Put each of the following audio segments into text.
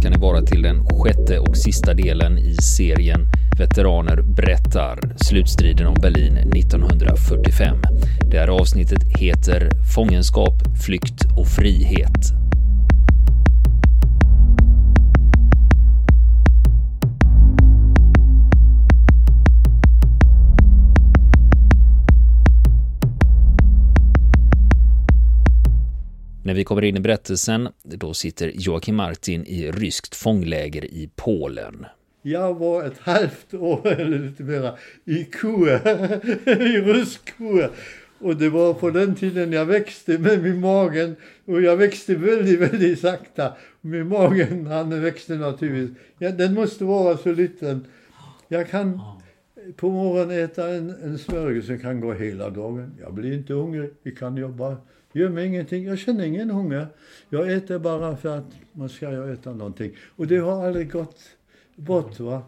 ska ni vara till den sjätte och sista delen i serien Veteraner berättar slutstriden om Berlin 1945. Det här avsnittet heter Fångenskap, flykt och frihet. Vi kommer in i berättelsen, då sitter Joakim Martin i ryskt fångläger i Polen. Jag var ett halvt år eller lite mera i Kue, i rysk Kue. Och det var på den tiden jag växte med min magen. Och jag växte väldigt, väldigt sakta. Min magen, han växte naturligtvis. Ja, den måste vara så liten. Jag kan på morgonen äta en, en smörgås, kan gå hela dagen. Jag blir inte hungrig, jag kan jobba Gör mig ingenting. Jag känner ingen hunger. Jag äter bara för att man ska äta någonting. Och det har aldrig gått bort. Va?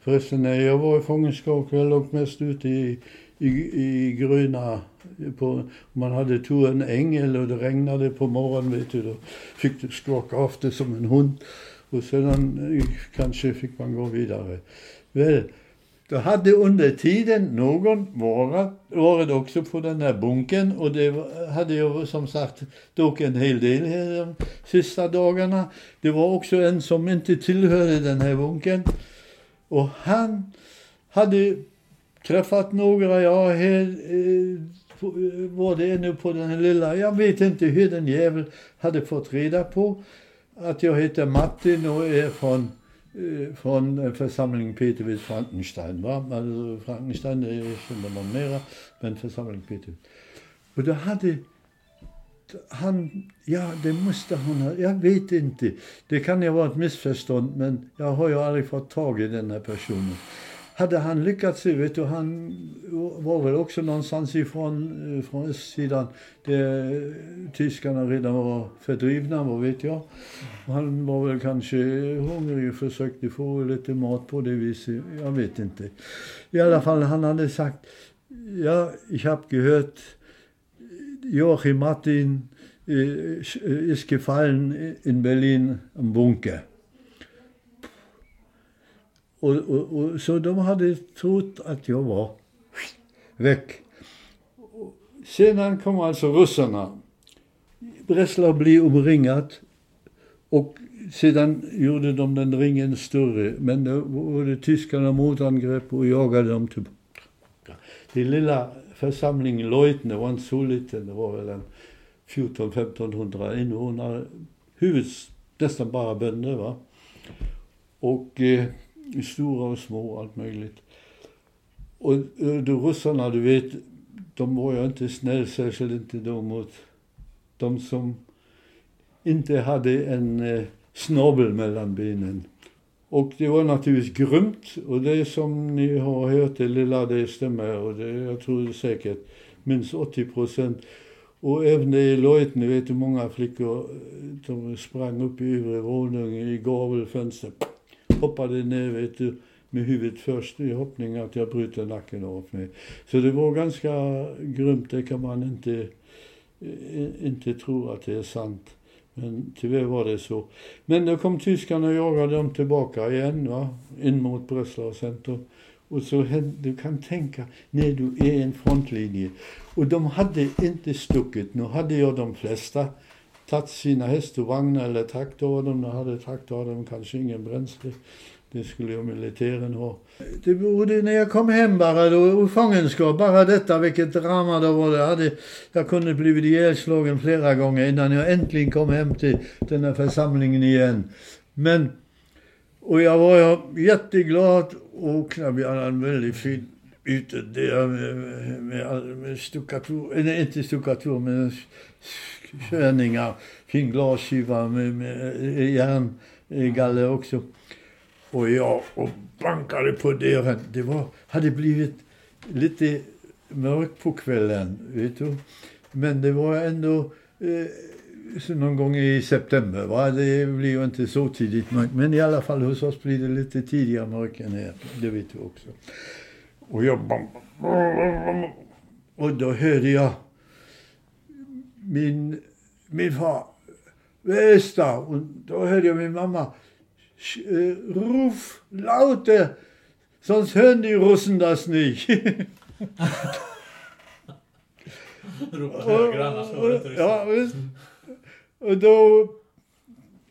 Förresten, när jag var i fångenskap, jag låg mest ute i, i, i gröna... På, man hade tur en ängel och det regnade på morgonen, vet du. Då fick du skaka av det som en hund. Och sedan eh, kanske fick man gå vidare. Väl, då hade under tiden någon varit, varit också på den här bunken och det hade jag som sagt dock en hel del här de sista dagarna. Det var också en som inte tillhörde den här bunken och han hade träffat några, ja, här eh, var det ännu på den här lilla, jag vet inte hur den jävel hade fått reda på att jag heter Martin och är från Eh, från församlingen Peter vid Frankenstein. Va? Alltså Frankenstein kände man mera, men församlingen Peter. Och då hade han, ja det måste han ha, jag vet inte. Det kan ju vara ett missförstånd men jag har ju aldrig fått tag hade han lyckats, vet du, han var väl också någonstans ifrån eh, från östsidan där tyskarna redan var fördrivna, vad vet jag. Han var väl kanske hungrig och försökte få lite mat på det viset, jag vet inte. I alla fall, han hade sagt, ja, ich habe gehört, Joachim Martin äh, ist gefallen in Berlin am Bunker. Och, och, och, så de hade trott att jag var väck. Sedan kom alltså ryssarna. Breslau blev omringat och sedan gjorde de den ringen större. Men då var det tyskarna motangrepp och jagade dem tillbaka. Den lilla församlingen Leutne var inte så liten. Det var väl en 14-1500 invånare. Huvuds, nästan bara bönder va. Och eh, stora och små, allt möjligt. Och eh, de ryssarna, du vet, de var ju inte snäll, särskilt inte då mot de som inte hade en eh, snabel mellan benen. Och det var naturligtvis grymt. Och det som ni har hört, det lilla, det stämmer. Och det, jag tror det säkert minst 80 procent. Och även i Leuten, ni vet hur många flickor, eh, de sprang upp i övre våningen i gavelfönster hoppade ner vet du, med huvudet först i hoppning att jag bryter nacken av mig. Så det var ganska grymt, det kan man inte, eh, inte tro att det är sant. Men tyvärr var det så. Men då kom tyskarna och jagade dem tillbaka igen, va? in mot Breslau center. Och så du kan tänka, när du är i en frontlinje. Och de hade inte stuckit, nu hade jag de flesta tagit sina hästvagnar eller traktorer. De hade traktorer, de kanske ingen bränsle. Det skulle ju militären ha. Det berodde när jag kom hem bara då, fångenskap, bara detta vilket drama det var. Det hade, jag kunde blivit ihjälslagen flera gånger innan jag äntligen kom hem till den här församlingen igen. Men, och jag var jätteglad och vi hade en väldigt fin ute där eh, med, med, med stuckatur, eh, nej inte stuckatur men körningar, fin glasskiva med, med eh, järngaller också. Och jag och bankade på dörren. Det var, hade blivit lite mörkt på kvällen, vet du. Men det var ändå eh, så någon gång i september. Va? Det blir ju inte så tidigt mörkt. Men i alla fall hos oss blir det lite tidigare mörkt än här. Det vet du också. Och jag... Och då hörde jag min, min far. da? Und da hörte ich meine Mama, äh, ruf lauter, sonst hören die Russen das nicht. Ropa högre annars hör inte Ja, visst. Und då...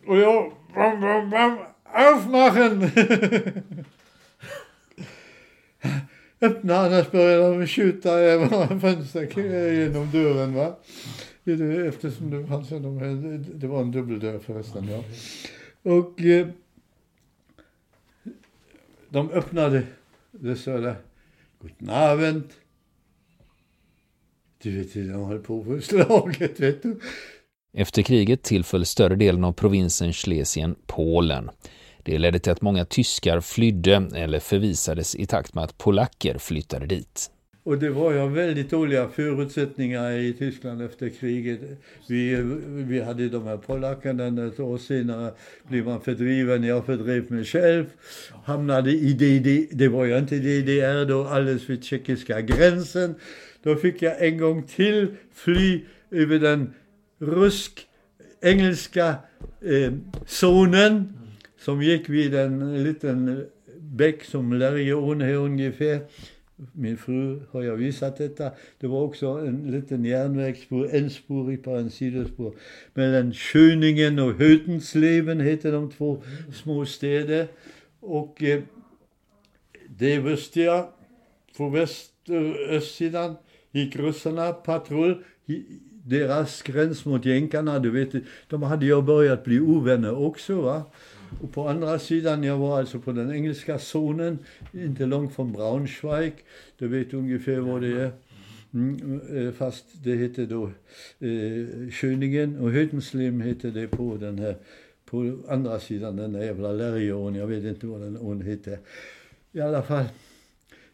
Och jag... Bam, bam, bam, aufmachen! Öppna, annars börjar de skjuta genom fönstret genom dörren. Va? Eftersom det fanns en, det var en dubbeldörr förresten. Ja. Och eh, de öppnade, det sa det, Guten Abend. Du vet, de höll på för slaget, vet du. Efter kriget tillföll större delen av provinsen Schlesien Polen. Det ledde till att många tyskar flydde eller förvisades i takt med att polacker flyttade dit. Och det var ju väldigt dåliga förutsättningar i Tyskland efter kriget. Vi, vi hade de här polackerna, ett år senare blev man fördriven, jag fördrev mig själv. Hamnade i DDR, det var ju inte DDR då, alldeles vid tjeckiska gränsen. Då fick jag en gång till fly över den rysk-engelska eh, zonen som gick vid en liten bäck som Lärjeån här ungefär. Min fru har jag visat detta. Det var också en liten järnvägsspår, enspårig på en sidospår. Mellan Schöningen och Hötensleben hette de två små städer. Och eh, det visste jag. På västsidan gick ryssarna patrull. Deras gräns mot jänkarna, du vet, de hade ju börjat bli ovänner också. Va? Och på andra sidan, jag var alltså på den engelska zonen, inte långt från Braunschweig. Du vet ungefär var det är. Mm, fast det hette då eh, Schöningen och Hötenslem hette det på den här, på andra sidan den där jävla Lärjeån, jag vet inte vad den ån hette. I alla fall,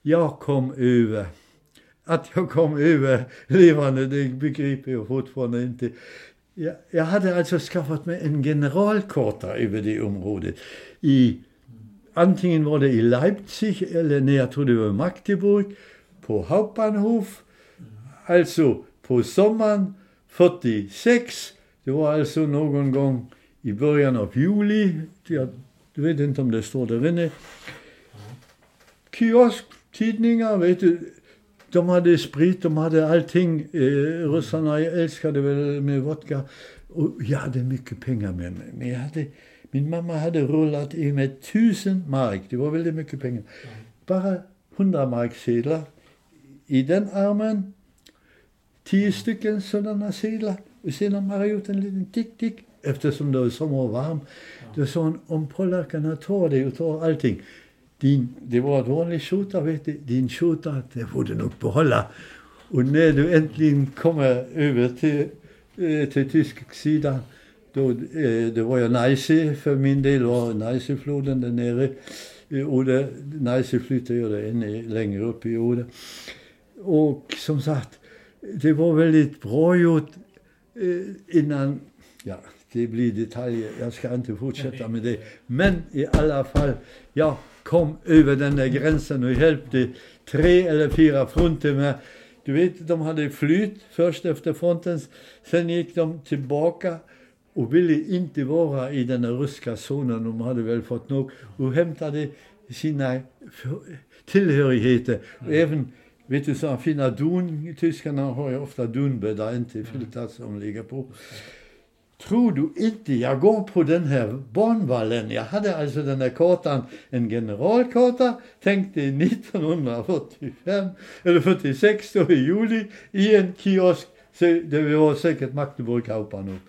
jag kom över. Att jag kom över levande, det begriper jag fortfarande inte. Jag, jag hade alltså skaffat mig en generalkarta över det området. I, antingen var det Leipzig eller nej, jag tror Magdeburg, på Hauptbahnhof. Alltså på sommaren 46. Det var alltså någon gång i början av juli. Jag, vet inte om det står där inne. Kiosktidningar, vet du de hade sprit, de hade allting. Eh, ryssarna älskade väl med vodka. Och jag hade mycket pengar med mig. Men jag hade, min mamma hade rullat i med tusen mark. Det var väldigt mycket pengar. Bara hundra marksedlar. I den armen, tio stycken sådana sedlar. Och sen har man gjort en liten tick-tick. Eftersom det var sommar och varm. Då sa hon, om polackerna tar det och tar allting din, det var en vanlig skjorta, vet du. Din skjorta, det får du nog behålla. Och när du äntligen kommer över till, eh, till tysk sida, då, eh, det var ju Neisse för min del, var Neissefloden där nere. Oder, Neisse flyttade där ännu längre upp i Oder. Och som sagt, det var väldigt bra gjort eh, innan, ja, det blir detaljer, jag ska inte fortsätta med det. Men i alla fall, ja, kom över den där gränsen och hjälpte tre eller fyra fronter med. Du vet, de hade flytt först efter fronten, sen gick de tillbaka och ville inte vara i den ryska zonen, de hade väl fått nog, och hämtade sina tillhörigheter. Mm. Även, vet du, sådana fina dun, tyskarna har ju ofta dunbäddar, inte filtar som ligger på. Tror du inte jag går på den här banvallen? Jag hade alltså den här kartan, en generalkarta, tänkte 1945 eller 46 då i juli i en kiosk. Det var säkert Magdeburg Hauptbahnhof.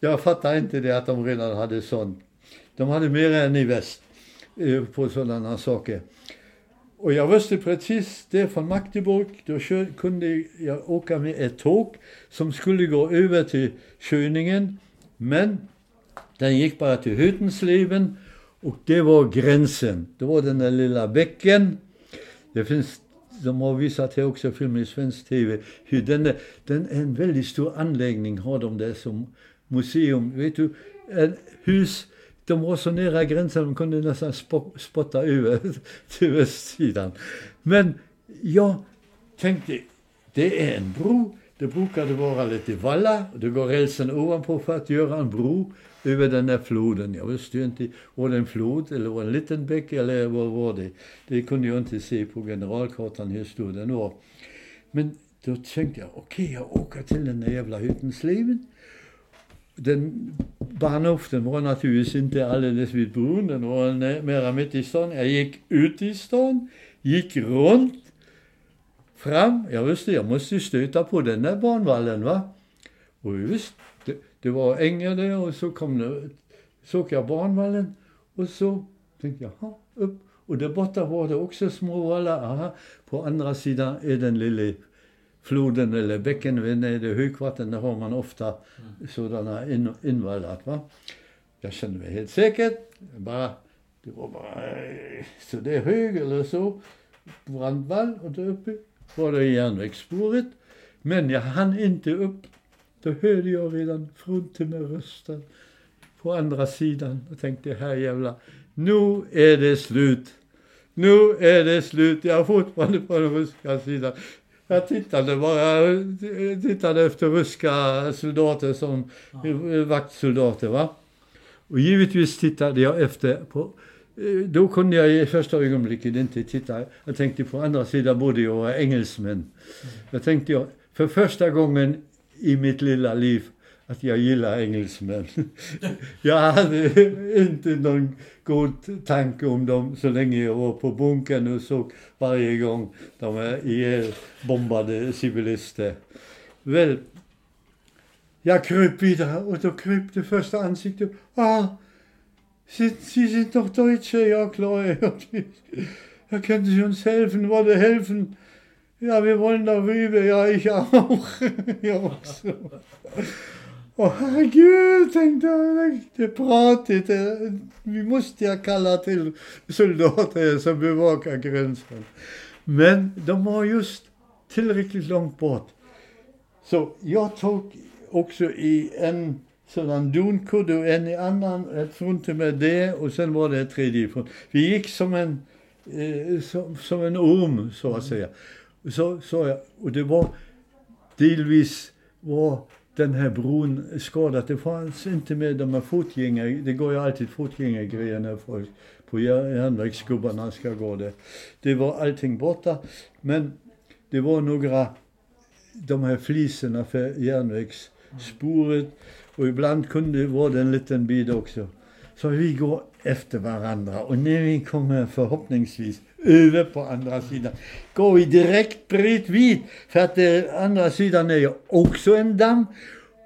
Jag fattar inte det att de redan hade sånt. De hade mer än i väst eh, på sådana saker. Och jag visste precis det från Magdeburg. Då kunde jag åka med ett tåg som skulle gå över till Schöningen. Men den gick bara till Hüttensleben och det var gränsen. Det var den där lilla bäcken. Det finns, de har visat här också filmen i svensk TV, hur den, är, den är en väldigt stor anläggning har de där som museum. Vet du, ett hus de var så nära gränsen, de kunde nästan spotta över till västsidan. Men jag tänkte, det är en bro, det brukade vara lite valla. Det går rälsen ovanpå för att göra en bro över den här floden. Jag visste ju inte, var det en flod eller var det en liten bäck eller vad var det? Det kunde jag inte se på generalkartan hur stor den var. Men då tänkte jag, okej, okay, jag åker till den där jävla Hyttensleven. Den bahnhoften var naturligtvis inte alldeles vid bron, den var mera mitt i stan. Jag gick ut i stan, gick runt, fram. Jag visste, jag måste stöta på den där banvallen va. Och visst, det, det var ängar där och så kom det, såg jag banvallen och så tänkte jag, jaha, upp. Och där borta var det också små vallar. Aha, på andra sidan är den lilla floden eller bäcken, när det är högvatten, där har man ofta mm. sådana in, invallat. Va? Jag kände mig helt säker. Bara, det var bara så det är hög eller så, brandvall och där uppe var det järnvägsspåret. Men jag hann inte upp. Då hörde jag redan fronten med rösten på andra sidan och tänkte, här jävla, nu är det slut. Nu är det slut. Jag är fortfarande på den ryska sidan. Jag tittade bara, tittade efter ryska soldater som ja. vaktsoldater va. Och givetvis tittade jag efter på, då kunde jag i första ögonblicket inte titta. Jag tänkte på andra sidan bodde jag engelsmän. Jag tänkte jag, för första gången i mitt lilla liv att jag gillar engelsmän. jag hade inte någon god tanke om dem så länge jag var på bunkern och såg varje gång de är ihjälbombade civilister. Väl, jag kröp vidare och då kröp det första ansiktet. Ah, Sie, sind doch Deutsche, ja klar. Ja, können Sie uns helfen? Wollte helfen? Ja, wir wollen da rüber. Ja, ich auch. ja, auch so. Åh herregud, tänkte jag. Det är pratigt. Eh, vi måste jag kalla till soldater som bevakar gränsen. Men de var just tillräckligt långt bort. Så jag tog också i en sådan dunkudde och en i annan, ett fronte med det och sen var det ett tredje front. Vi gick som en, eh, som, som en orm så att säga. Så, sa jag, och det var delvis var den här bron skadad. Det fanns inte med de här fotgängare, det går ju alltid fotgängargrejer när folk på järnvägsgubbarna ska gå där. Det var allting borta. Men det var några, de här fliserna för järnvägsspåret och ibland kunde det vara en liten bit också. Så vi går efter varandra och när vi kommer förhoppningsvis över på andra sidan går vi direkt bredvid för att den andra sidan är ju också en damm.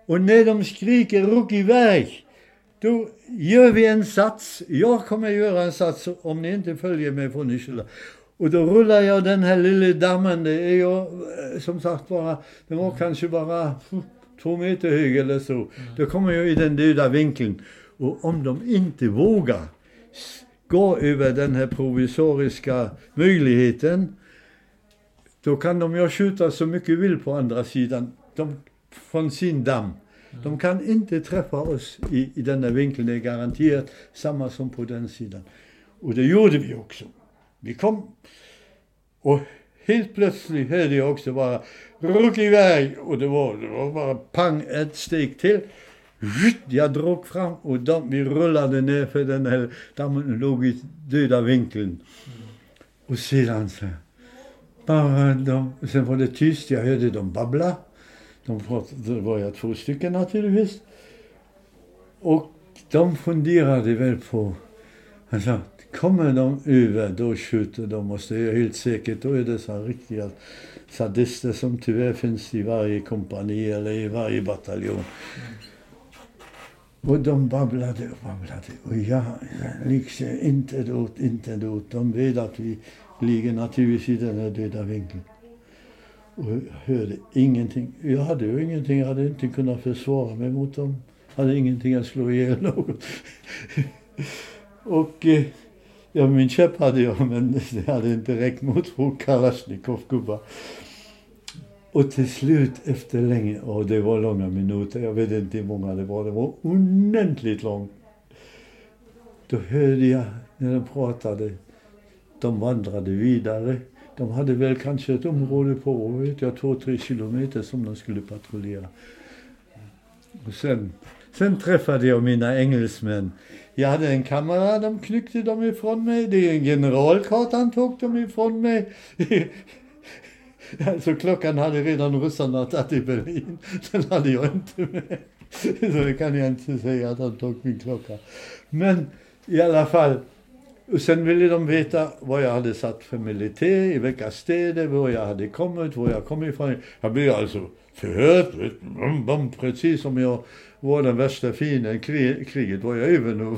Och när de skriker ruck iväg då gör vi en sats. Jag kommer göra en sats om ni inte följer mig får ni skylla. Och då rullar jag den här lilla dammen. Det är ju eh, som sagt bara, den var kanske bara två meter hög eller så. Mm. Då kommer jag i den döda vinkeln. Och om de inte vågar gå över den här provisoriska möjligheten, då kan de ju skjuta så mycket vill på andra sidan de, från sin damm. Mm. De kan inte träffa oss i, i den där vinkeln, det är garanterat samma som på den sidan. Och det gjorde vi också. Vi kom och helt plötsligt hörde jag också bara ruck iväg och det var, det var bara pang ett steg till. Jag drog fram och de, vi rullade ner för den här dammen låg i döda vinkeln. Och sedan så, bara de, sen var det tyst, jag hörde dem babbla. De pratade, det var jag två stycken naturligtvis. Och de funderade väl på, han sa, kommer de över då skjuter de oss, det är helt säkert. Då är det så riktiga sadister som tyvärr finns i varje kompani eller i varje bataljon. Och de babblade och babblade. Och jag liksom inte åt, inte åt. De vet att vi ligger naturligtvis i den här döda vinkeln. Och jag hörde ingenting. Jag hade ju ingenting. Jag hade inte kunnat försvara mig mot dem. Jag hade ingenting att slå ihjäl något. och eh, ja, min käpp hade jag, men det hade inte räckt mot två Kalashnikov-gubbar. Och till slut efter länge, och det var långa minuter, jag vet inte hur många det var, det var ordentligt långt. Då hörde jag när de pratade, de vandrade vidare. De hade väl kanske ett område på, vet jag, två, tre kilometer som de skulle patrullera. Och sen, sen träffade jag mina engelsmän. Jag hade en kamera, de knyckte dem ifrån mig. Det är en generalkartan tog dem ifrån mig. Alltså klockan hade redan ryssarna tagit i Berlin. Den hade jag inte med. Så det kan jag inte säga att han tog min klocka. Men i alla fall. Och sen ville de veta vad jag hade satt för militär, i vilka städer, var jag hade kommit, var jag kom ifrån. Jag blev alltså förhörd, bum, bum, precis som jag var den värsta fienden. Kriget var jag över nu.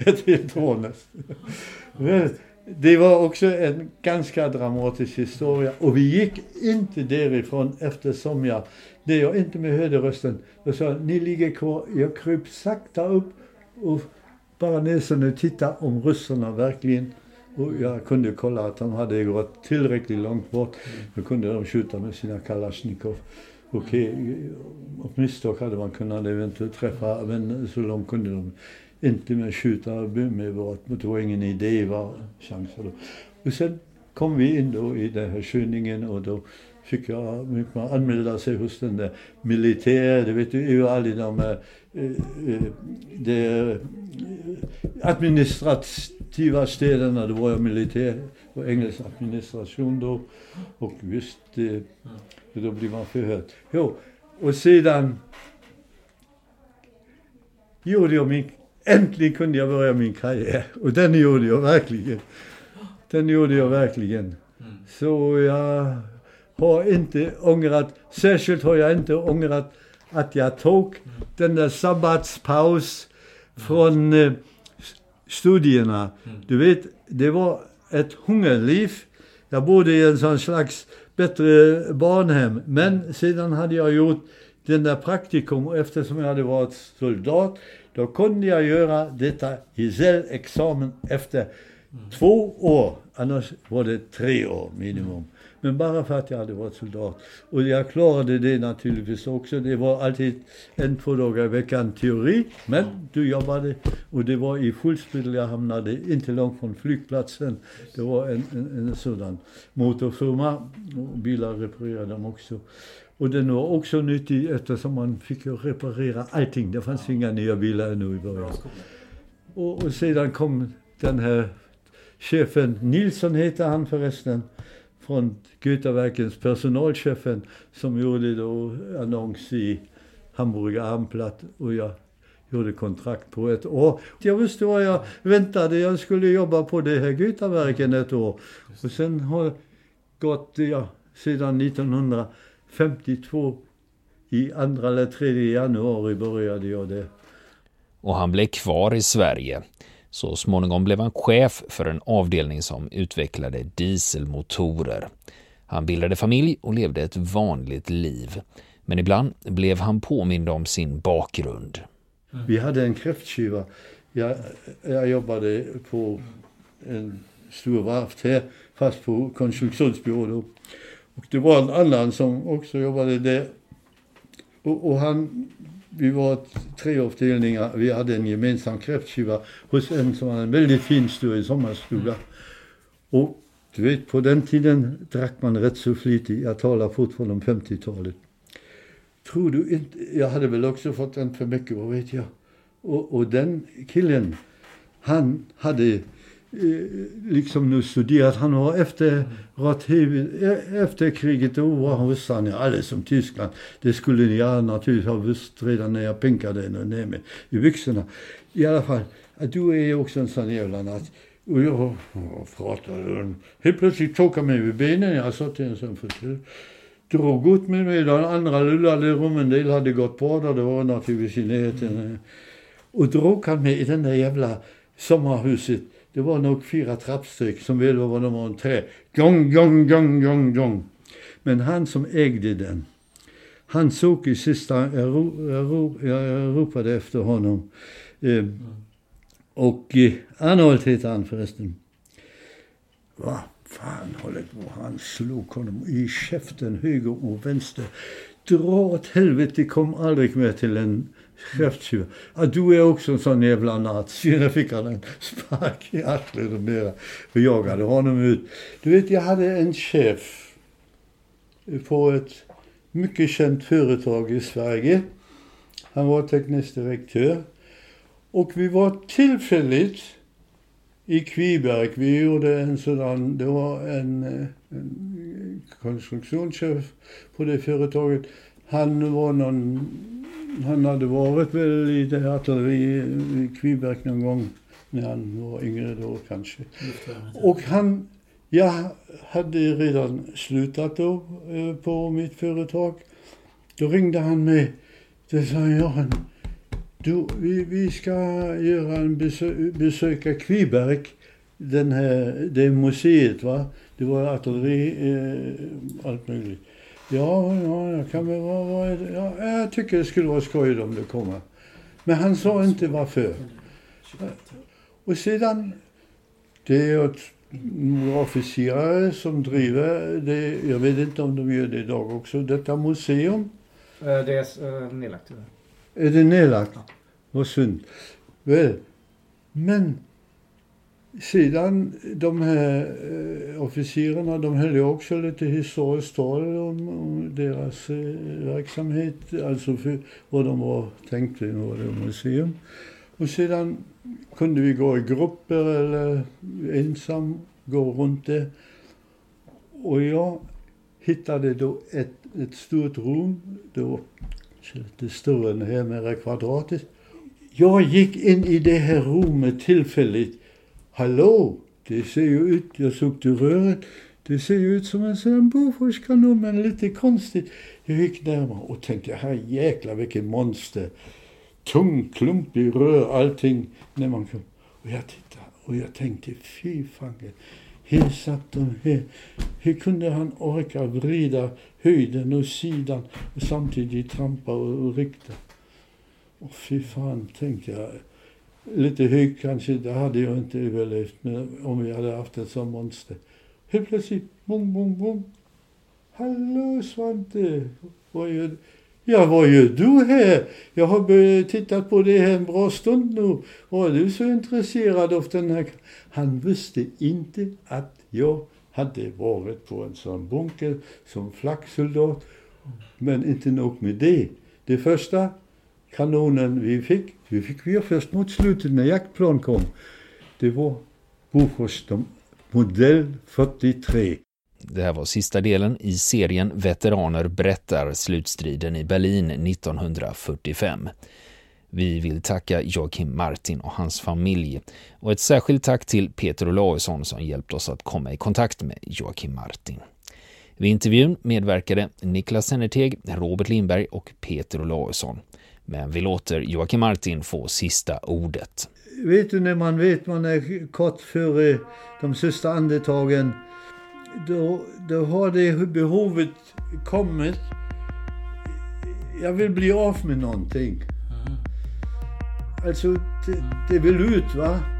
Ett helt år nästan. Det var också en ganska dramatisk historia och vi gick inte därifrån eftersom jag, när jag inte mer hörde rösten, då sa ni ligger kvar. Jag kryp sakta upp och bara näsan och titta om ryssarna verkligen och jag kunde kolla att de hade gått tillräckligt långt bort. Då kunde de skjuta med sina kalasjnikov. Okej, okay, av misstag hade man kunnat eventuellt träffa, men så långt kunde de inte mer skjuta med vårt, det var ingen idé, var chanser då. Och sen kom vi in då i den här körningen och då fick jag man anmäla sig hos den där militären. Du vet ju aldrig de eh, eh, de administrativa städerna, det var ju militär och engelsk administration då. Och visst, eh, då blir man förhörd. Jo, och sedan gjorde jag min Äntligen kunde jag börja min karriär. Och den gjorde jag verkligen. Den gjorde jag verkligen. Så jag har inte ångrat, särskilt har jag inte ångrat att jag tog den där sabbatspaus från eh, studierna. Du vet, det var ett hungerliv. Jag bodde i en sån slags bättre barnhem. Men sedan hade jag gjort den där praktikum och eftersom jag hade varit soldat då kunde jag göra detta gesällexamen efter mm. två år. Annars var det tre år minimum. Men bara för att jag hade varit soldat. Och jag klarade det naturligtvis också. Det var alltid en, två dagar i veckan teori. Men du jobbade och det var i Fullspel. Jag hamnade inte långt från flygplatsen. Det var en, en, en sådan motorfirma. Och bilar reparerade de också. Och den var också nyttig eftersom man fick reparera allting. Det fanns ja. inga nya bilar ännu i början. Och, och sedan kom den här chefen, Nilsson heter han förresten, från Götaverkens personalchefen som gjorde då annons i Hamburger Abendblatt och jag gjorde kontrakt på ett år. Jag visste vad jag väntade. Jag skulle jobba på det här Götaverken ett år. Och sen har gått, ja, sedan 1900 52 i andra eller tredje januari började jag det. Och han blev kvar i Sverige. Så småningom blev han chef för en avdelning som utvecklade dieselmotorer. Han bildade familj och levde ett vanligt liv. Men ibland blev han påmind om sin bakgrund. Vi hade en kräftskiva. Jag, jag jobbade på en stor varft här, fast på konstruktionsbyrå då. Och det var en annan som också jobbade där. Och, och han, vi var tre avdelningar, vi hade en gemensam kräftskiva hos en som hade en väldigt fin stuga, sommarstuga. Och du vet, på den tiden drack man rätt så flitigt. Jag talar fortfarande om 50-talet. Tror du inte, jag hade väl också fått en för mycket, vad vet jag. Och, och den killen, han hade Eh, liksom nu studerat. Han har efter, eh, efter kriget då var han ryssarna alldeles som Tyskland. Det skulle ni naturligtvis ha visst redan när jag pinkade ner mig i byxorna. I alla fall, att du är också en sån jävla natt. Och jag pratade. Helt plötsligt tog han mig vid benen. Jag satt i en sån fåtölj. Drog ut mig med den andra lullade rummen. del hade gått på, där. Det var naturligtvis i närheten. Och drog han mig i den där jävla sommarhuset det var nog fyra trappsteg som väl var de var tre. Gång, gång, gång, gång, gång. Men han som ägde den, han såg i sista, jag, ro, jag, ropade efter honom. Eh, och eh, Arnold hette han förresten. Vad fan håller på? Han slog honom i käften höger och vänster. Dra åt helvete, kom aldrig mer till en chefstjuv. Ja, du är också en sån jävla nazi. Där fick han en spark i arslet och mera. Och jagade honom ut. Du vet, jag hade en chef på ett mycket känt företag i Sverige. Han var teknisk direktör. Och vi var tillfälligt i Kviberg. Vi gjorde en sådan, det var en, eh, en konstruktionschef på det företaget. Han var någon, han hade varit väl i det artilleri i Kviberg någon gång när han var yngre då kanske. Och han, jag hade redan slutat då eh, på mitt företag. Då ringde han mig. Då sa han, du, vi, vi ska göra en besö besöka Kviberg, den här, det museet va. Det var artilleri, eh, allt möjligt. Ja, ja, jag kan väl vara, vad ja, jag tycker det skulle vara skoj om det kommer. Men han sa inte varför. Och sedan, det är några officerare som driver det, jag vet inte om de gör det idag också, detta museum. Eh, Det är eh, nedlagt tyvärr. Är det nedlagt? Vad synd. Väl, men sedan de här eh, officerarna, de höll ju också lite historiskt tal om, om deras eh, verksamhet, alltså för vad de var tänkte var det museum. Och sedan kunde vi gå i grupper eller ensam gå runt det. Och jag hittade då ett, ett stort rum, det var lite större än det här mera kvadratiskt. Jag gick in i det här rummet tillfälligt. Hallå, det ser ju ut, jag såg till röret, det ser ju ut som en sån Boforskanon men lite konstigt. Jag gick närmare och tänkte, här jäklar vilket monster. Tung, klumpig rör, allting. När man kom. Och jag tittade och jag tänkte, fy fanken. Hur satt de här. Hur kunde han orka vrida höjden och sidan och samtidigt trampa och, och rikta? Och fy fan, tänkte jag. Lite hygg kanske, det hade jag inte överlevt men om vi hade haft ett sånt monster. Helt plötsligt, bom, bom, bom. Hallå Svante, vad gör du? Ja, vad gör du här? Jag har börjat titta på det här en bra stund nu. Var du så intresserad av den här? Han visste inte att jag hade varit på en sån bunker som flaggsoldat. Men inte nog med det. Det första kanonen vi fick, vi fick vi först mot slutet när jaktplan kom. Det var Bofors modell 43. Det här var sista delen i serien Veteraner berättar slutstriden i Berlin 1945. Vi vill tacka Joakim Martin och hans familj och ett särskilt tack till Peter Olausson som hjälpt oss att komma i kontakt med Joakim Martin. Vid intervjun medverkade Niklas Sennerteg, Robert Lindberg och Peter Olausson. Men vi låter Joakim Martin få sista ordet. Vet du när man vet man är kort före de sista andetagen då, då har det behovet kommit. Jag vill bli av med någonting. Alltså, det, det vill ut va.